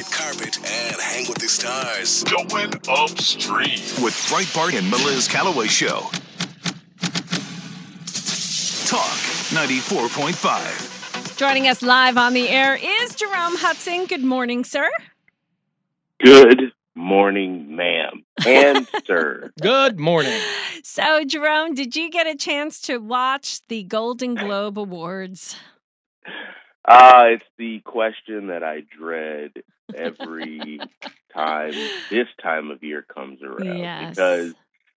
red carpet and hang with the stars. Going upstream with Breitbart and Meliz Callaway Show. Talk 94.5. Joining us live on the air is Jerome Hudson. Good morning, sir. Good morning, ma'am and sir. Good morning. So, Jerome, did you get a chance to watch the Golden Globe Awards? Uh, it's the question that I dread every time this time of year comes around. Yes. Because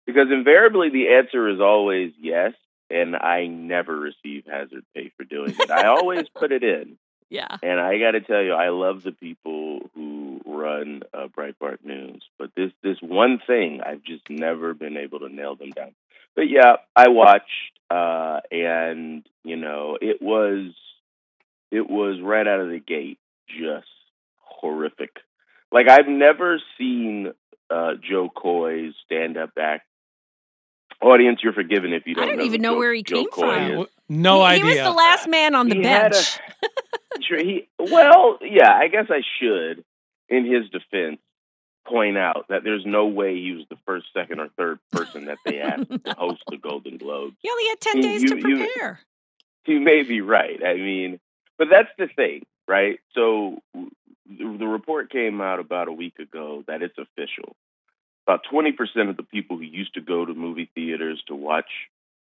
because invariably the answer is always yes, and I never receive hazard pay for doing it. I always put it in. Yeah. And I got to tell you, I love the people who run uh, Breitbart News, but this this one thing I've just never been able to nail them down. But yeah, I watched, uh, and you know, it was it was right out of the gate just horrific. Like I've never seen uh, Jo Koy's stand up act. Audience, you're forgiven if you don't. I don't know even know Jo- where he Jo came Koy from. is. No he, idea. He was the last man on the He had bench. Sure, he well, yeah, I guess I should, in his defense, point out that there's no way he was the first, second, or third person that they asked to host the Golden Globes. He only had 10 You- days you- to you- prepare. You may be right. I mean, but that's the thing, right? So the report came out about a week ago that it's official. About 20% of the people who used to go to movie theaters to watch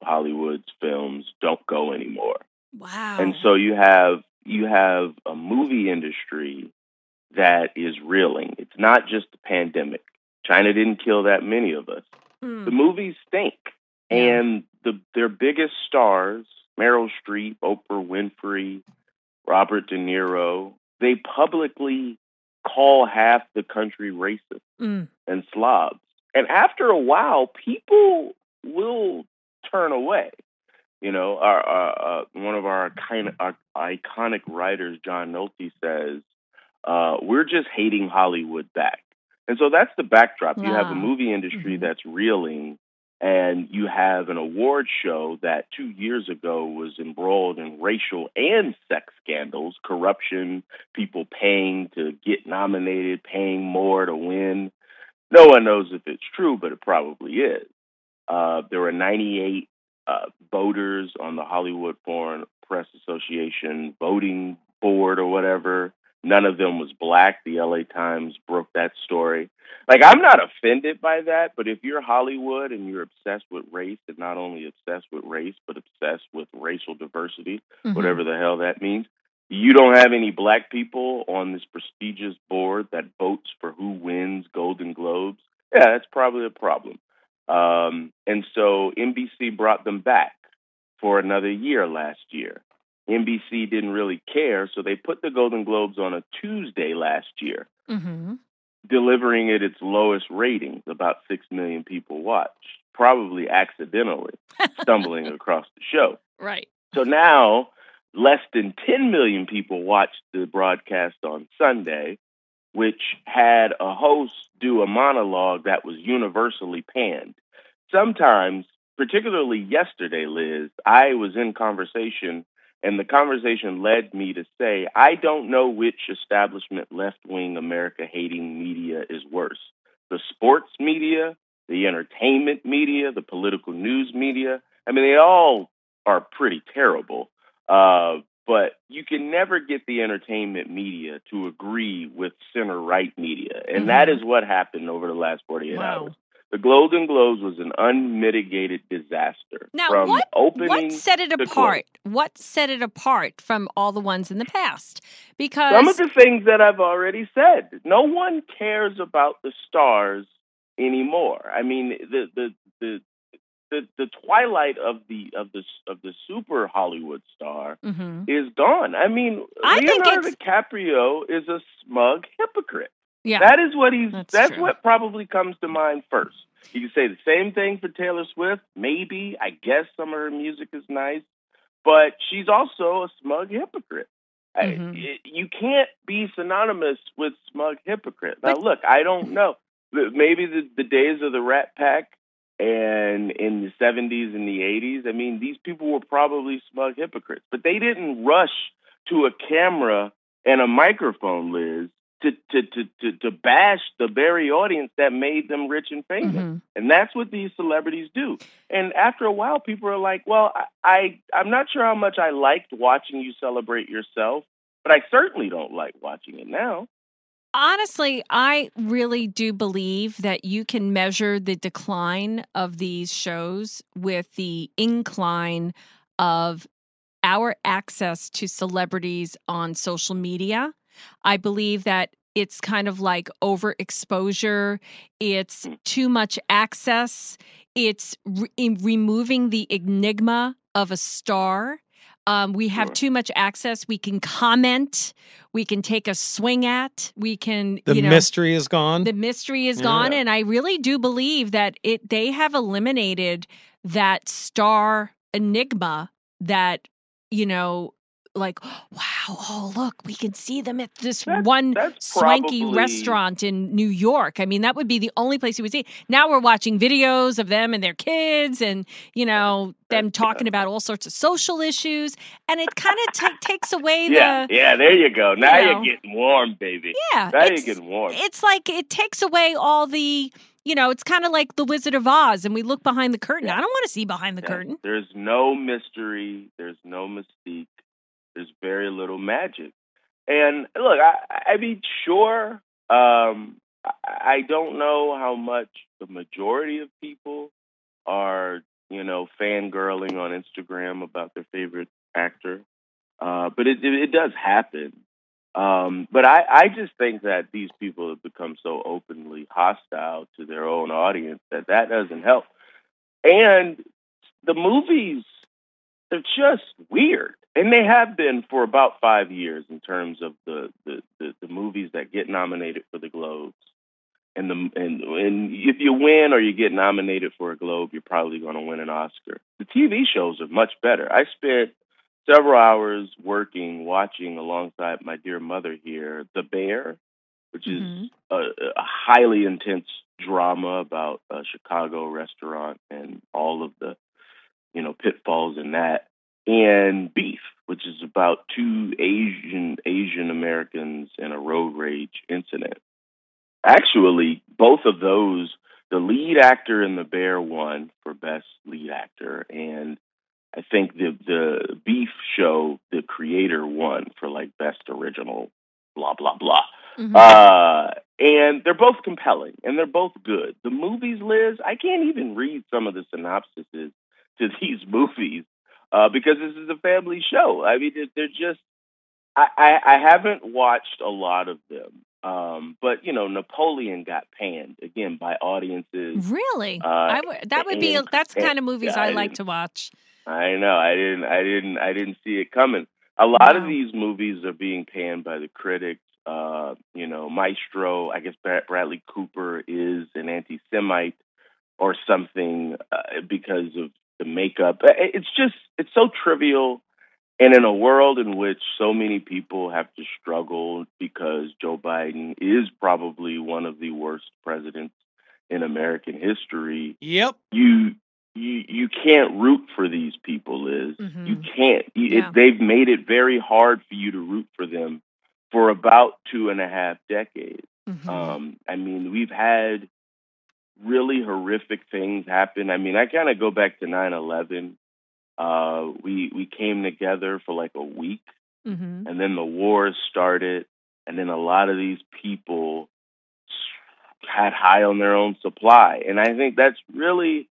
Hollywood's films don't go anymore. Wow. And so you have you have a movie industry that is reeling. It's not just the pandemic. China didn't kill that many of us. Hmm. The movies stink. Yeah. And the their biggest stars, Meryl Streep, Oprah Winfrey, Robert De Niro, they publicly call half the country racist Mm. and slobs. And after a while, people will turn away. You know, our, our uh, one of our, kind our iconic writers, John Nolte, says, uh, "We're just hating Hollywood back." And so that's the backdrop. You have a movie industry Mhm. that's reeling, and you have an award show that two years ago was embroiled in racial and sex scandals, corruption, people paying to get nominated, paying more to win. No one knows if it's true, but it probably is. Uh, there were 98 uh, voters on the Hollywood Foreign Press Association voting board or whatever. None of them was black. The LA Times broke that story. Like, I'm not offended by that, but if you're Hollywood and you're obsessed with race, and not only obsessed with race, but obsessed with racial diversity, Mhm. whatever the hell that means, you don't have any black people on this prestigious board that votes for who wins Golden Globes. Yeah, that's probably a problem. Um, and so NBC brought them back for another year last year. NBC didn't really care, so they put the Golden Globes on a Tuesday last year, Mhm. delivering it its lowest ratings. About 6 million people watched, probably accidentally stumbling across the show. Right. So now, less than 10 million people watched the broadcast on Sunday, which had a host do a monologue that was universally panned. Sometimes, particularly yesterday, Liz, I was in conversation, and the conversation led me to say, I don't know which establishment left wing America hating media is worse the sports media, the entertainment media, the political news media. I mean, they all are pretty terrible. Uh, but you can never get the entertainment media to agree with center right media. And that Mhm. is what happened over the last 48 Wow. hours. The Golden Globes was an unmitigated disaster. Now, from what, opening what set it close. apart? What set it apart from all the ones in the past? Because Some of the things that I've already said. No one cares about the stars anymore. I mean, the the the the, the twilight of the of the of the super Hollywood star Mhm. is gone. I mean, I Leonardo DiCaprio is a smug hypocrite. Yeah, That is what he's. That's That's, what probably comes to mind first. You can say the same thing for Taylor Swift. Maybe I guess some of her music is nice, but she's also a smug hypocrite. I- Mhm. it- you can't be synonymous with smug hypocrite. Now, But- look, I don't know. Maybe the, the days of the Rat Pack and in the 70s and the 80s, I mean, these people were probably smug hypocrites, but they didn't rush to a camera and a microphone, Liz, to to to to, to bash the very audience that made them rich and famous. Mhm. And that's what these celebrities do. And after a while, people are like, "Well, I, I I'm not sure how much I liked watching you celebrate yourself, but I certainly don't like watching it now." Honestly, I really do believe that you can measure the decline of these shows with the incline of our access to celebrities on social media. I believe that it's kind of like overexposure, it's Mm. too much access, it's re- in removing the enigma of a star. Um, we have too much access. We can comment. We can take a swing at. We can, The you know, mystery is gone. the mystery is gone, and I really do believe that it. They have eliminated that star enigma that you know, like, wow, oh look, we can see them at this one swanky probably- restaurant in New York. I mean, that would be the only place you would see. Now we're watching videos of them and their kids, and you know, uh, them talking about all sorts of social issues, and it kind of ta takes away the Yeah, yeah, there you go. Now you know. are getting warm, baby. yeah. Now you're getting warm. it's like it takes away all the you know it's kind of like the wizard of oz and we look behind the curtain Yeah. i don't want to see behind the Yeah, curtain There's no mystery. There's no mystique. There's very little magic. And look, I, I mean, sure. Um, I, don't know how much the majority of people are, you know, fangirling on Instagram about their favorite actor. Uh, but it, it, it does happen. Um, but I, I just think that these people have become so openly hostile to their own audience that that doesn't help. And the movies, they're just weird. And they have been for about five years in terms of the, the, the, the movies that get nominated for the Globes. And the and and if you win or you get nominated for a Globe, you're probably going to win an Oscar. The TV shows are much better. I spent several hours working, watching alongside my dear mother here, The Bear, which is Mhm. a, a highly intense drama about a Chicago restaurant and all of the, you know, pitfalls in that, and Beef, which is about two Asian Asian Americans in a road rage incident. Actually, both of those, the lead actor in The Bear won for best lead actor, and I think the the Beef show, the creator won for like best original, blah blah blah. Mhm. Uh, and they're both compelling and they're both good. The movies, Liz, I can't even read some of the synopsises to these movies uh, because this is a family show. I mean, they're- they're just. I, I, I haven't watched a lot of them, um, but you know, Napoleon got panned again by audiences. really Uh, I w- that would be that's the kind of movies yeah, i I like to watch I know. I didn't. I didn't. I didn't see it coming. A lot of these movies are being panned by the critics. Uh, you know, Maestro. I guess Bradley Cooper is an anti-Semite or something uh, because of the makeup. Uh, It's just. It's so trivial. And in a world in which so many people have to struggle because Joe Biden is probably one of the worst presidents in American history, Yep. you you you can't root for these people, Liz. Mhm. You can't. You, Yeah. it, they've made it very hard for you to root for them for about two and a half decades. Mhm. Um, I mean, we've had really horrific things happen. I mean, I kind of go back to nine eleven. Uh, we we came together for like a week, Mhm. and then the wars started, and then a lot of these people had high on their own supply, and I think that's really,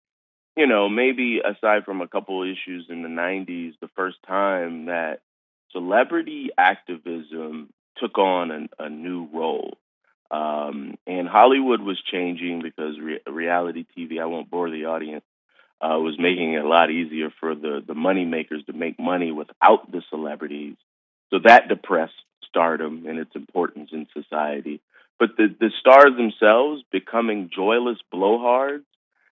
you know, maybe aside from a couple issues in the '90s, the first time that celebrity activism took on an, a new role. Um, and Hollywood was changing because re- reality TV, I won't bore the audience, uh, was making it a lot easier for the, the money makers to make money without the celebrities. So that depressed stardom and its importance in society. But the, the stars themselves becoming joyless blowhards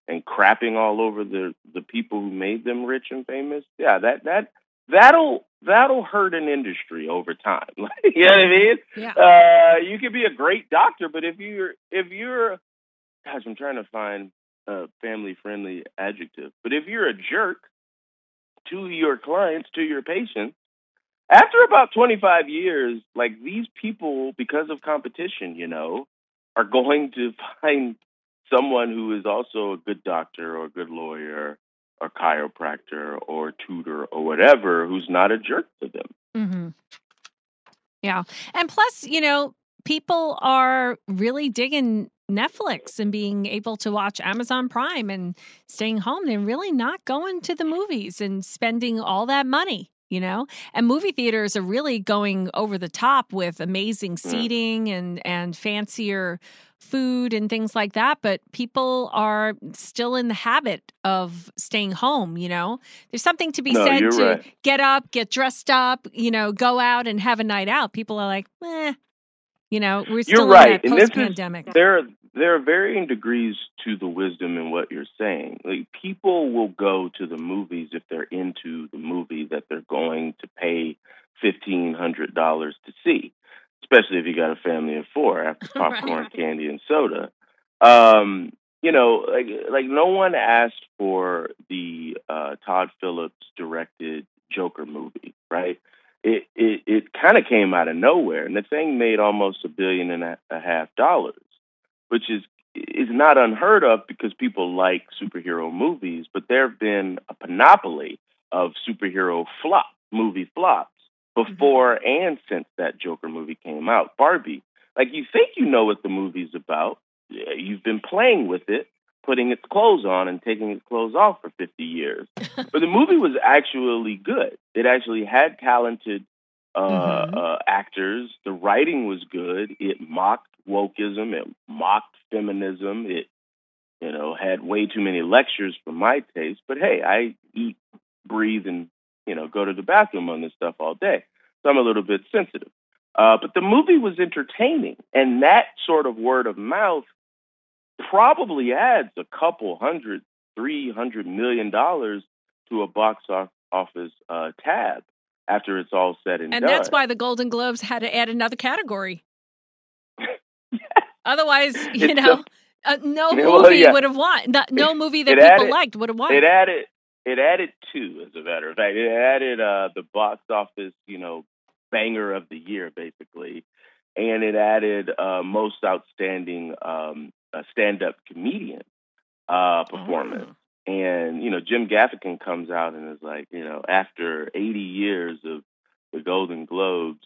and crapping all over the, the people who made them rich and famous, yeah, that that that'll that'll hurt an industry over time. you know what I mean? yeah Uh, you could be a great doctor, but if you're if you're, gosh, I'm trying to find a family friendly adjective. But if you're a jerk to your clients, to your patients, after about 25 years, like these people, because of competition, you know, are going to find someone who is also a good doctor or a good lawyer or chiropractor or tutor or whatever who's not a jerk to them. hmm Yeah. And plus, you know, people are really digging Netflix and being able to watch Amazon Prime and staying home. They're really not going to the movies and spending all that money, you know? And movie theaters are really going over the top with amazing Yeah. seating and and fancier food and things like that, but people are still in the habit of staying home, you know? There's something to be No, said to right. get up, get dressed up, you know, go out and have a night out. People are like, eh, you know, we're still You're right. in that this post is pandemic. there are there are varying degrees to the wisdom in what you're saying. Like people will go to the movies if they're into the movie that they're going to pay fifteen hundred dollars to see. Especially if you got a family of four after popcorn, Right. candy, and soda. Um, you know, like like no one asked for the uh, Todd Phillips directed Joker movie, right? It it it kind of came out of nowhere, and the thing made almost a billion and a, a half dollars, which is is not unheard of because people like superhero movies. But there have been a panoply of superhero flop movie flops before and since that Joker movie came out. Barbie, like you think you know what the movie's about. You've been playing with it, putting its clothes on and taking its clothes off for 50 years. but the movie was actually good. It actually had talented uh, Mhm. uh, actors. The writing was good. It mocked wokeism. It mocked feminism. It, you know, had way too many lectures for my taste. But hey, I eat, breathe, and you know, go to the bathroom on this stuff all day. So I'm a little bit sensitive. Uh, but the movie was entertaining, and that sort of word of mouth probably adds a couple hundred, three hundred million dollars to a box office uh, tab after it's all said and, And done. And that's why the Golden Globes had to add another category. Otherwise, you know, uh, no well, movie yeah. would have won. No, no movie that It people added- liked would have won. it added it added two, as a matter of fact. It added uh, the box office, you know, banger of the year, basically, and it added uh, most outstanding um, uh, stand-up comedian uh, performance. Oh. And you know, Jim Gaffigan comes out and is like, you know, after 80 years of the Golden Globes,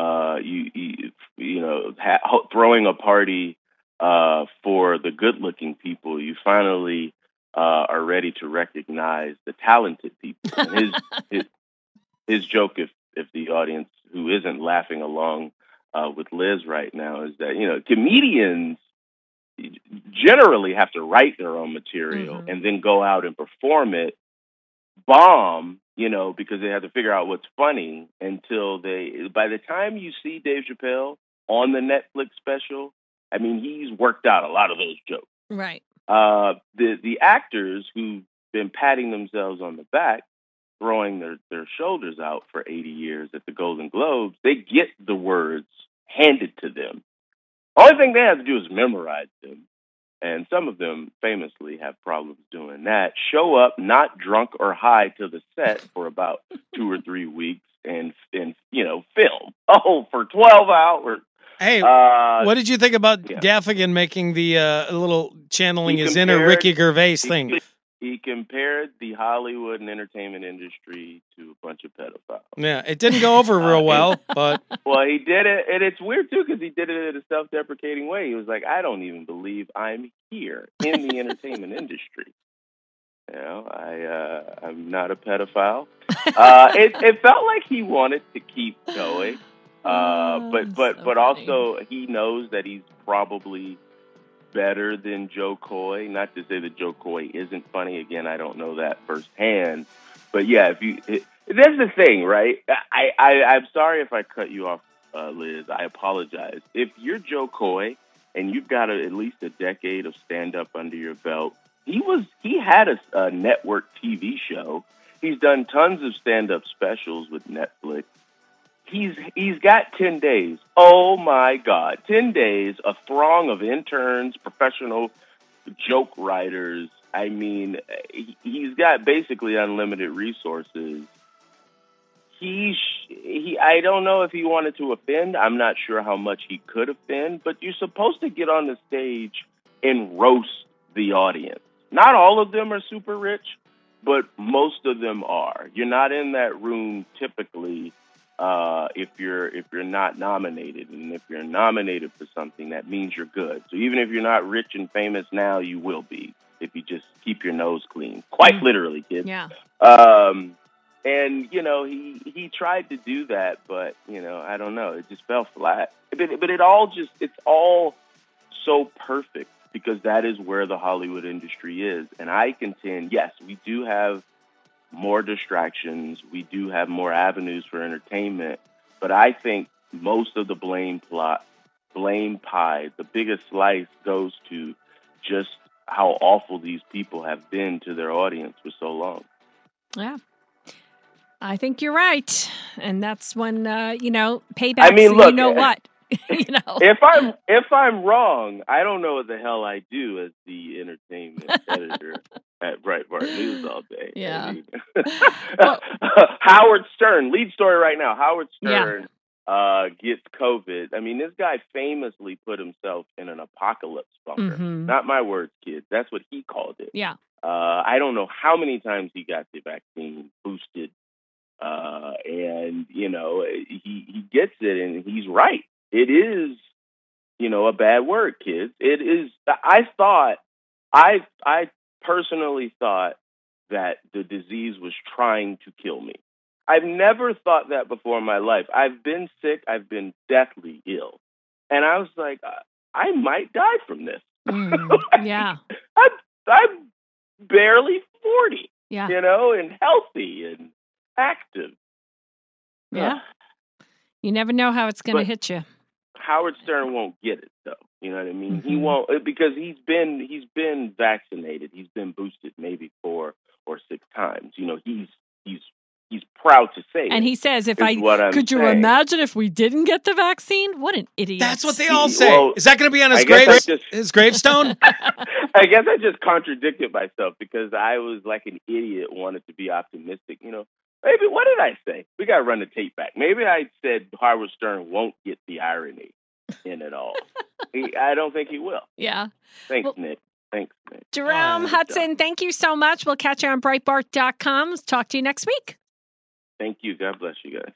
uh, you you, you know, ha- throwing a party uh, for the good-looking people, you finally uh, are ready to recognize the talented people. His his his joke, if if the audience who isn't laughing along uh, with Liz right now, is that you know comedians generally have to write their own material Mhm. and then go out and perform it, bomb, you know, because they have to figure out what's funny until they. By the time you see Dave Chappelle on the Netflix special, I mean he's worked out a lot of those jokes right. uh, the the actors who've been patting themselves on the back, throwing their their shoulders out for 80 years at the Golden Globes, they get the words handed to them. Only thing they have to do is memorize them, and some of them famously have problems doing that. Show up not drunk or high to the set for about two or three weeks, and and you know film. Oh, for 12 hours. Hey, Uh, what did you think about yeah. Gaffigan making the uh, little channeling He his inner Ricky Gervais thing? Compared the Hollywood and entertainment industry to a bunch of pedophiles. Yeah, it didn't go over real well, but Well, he did it, and it's weird too because he did it in a self-deprecating way. He was like, "I don't even believe I'm here in the entertainment industry." You know, I uh, I'm not a pedophile. Uh, it it felt like he wanted to keep going, uh, Oh, but but so but funny. also he knows that he's probably better than Jo Koy. Not to say that Jo Koy isn't funny. Again, I don't know that firsthand. But yeah, if you it, that's the thing, right? I, I I'm sorry if I cut you off, uh, Liz. I apologize. If you're Jo Koy and you've got a, at least a decade of stand up under your belt, he was he had a, a network TV show. He's done tons of stand up specials with Netflix. He's he's got ten days. Oh my God, ten days! A throng of interns, professional joke writers. I mean, he- he's got basically unlimited resources he he I don't know if he wanted to offend. I'm not sure how much he could offend, but you're supposed to get on the stage and roast the audience. Not all of them are super rich, but most of them are. You're not in that room typically uh, if you're if you're not nominated, and if you're nominated for something, that means you're good. So even if you're not rich and famous now, you will be if you just keep your nose clean. Quite Mm. literally, kids. Yeah. Um, and you know he he tried to do that, but you know I don't know, it just fell flat. But but it all just it's all so perfect because that is where the Hollywood industry is. And I contend, yes, we do have more distractions, we do have more avenues for entertainment, but I think most of the blame plot blame pie, the biggest slice goes to just how awful these people have been to their audience for so long. Yeah. I think you're right. And that's when uh, you know, payback I mean, you look, know uh, what? you know. if I'm if I'm wrong, I don't know what the hell I do as the entertainment editor at Breitbart News all day. I Yeah. mean- Well- Howard Stern, lead story right now. Howard Yeah. Stern uh, gets COVID. I mean, this guy famously put himself in an apocalypse bunker. Mhm. Not my words, kids. That's what he called it. Yeah. Uh, I don't know how many times he got the vaccine boosted, uh, and you know he he gets it, and he's right. It is, you know, a bad word, kids. It is. I thought, I I personally thought that the disease was trying to kill me. I've never thought that before in my life. I've been sick. I've been deathly ill, and I was like, I, I might die from this. Mm, yeah. I'm I'm barely forty, Yeah. you know, and healthy and active. Yeah. You never know how it's going to hit you. Howard Stern won't get it though. You know what I mean? He Mhm. won't uh, because he's been he's been vaccinated. He's been boosted maybe four or six times. You know, he's he's he's proud to say And it, he says, if I what I'm could you saying. imagine if we didn't get the vaccine? What an idiot. That's what they all say. Well, Is that going to be on his grave? Just His gravestone? I guess I just contradicted myself because I was like an idiot, wanted to be optimistic. You know, maybe what did I say? We got to run the tape back. Maybe I said Howard Stern won't get the irony in it all. he, I don't think he will. Yeah. Thanks, Well- Nick. Thanks, Nick. Jerome Oh, Hudson, thank you so much. We'll catch you on Breitbart.com. Talk to you next week. Thank you. God bless you guys.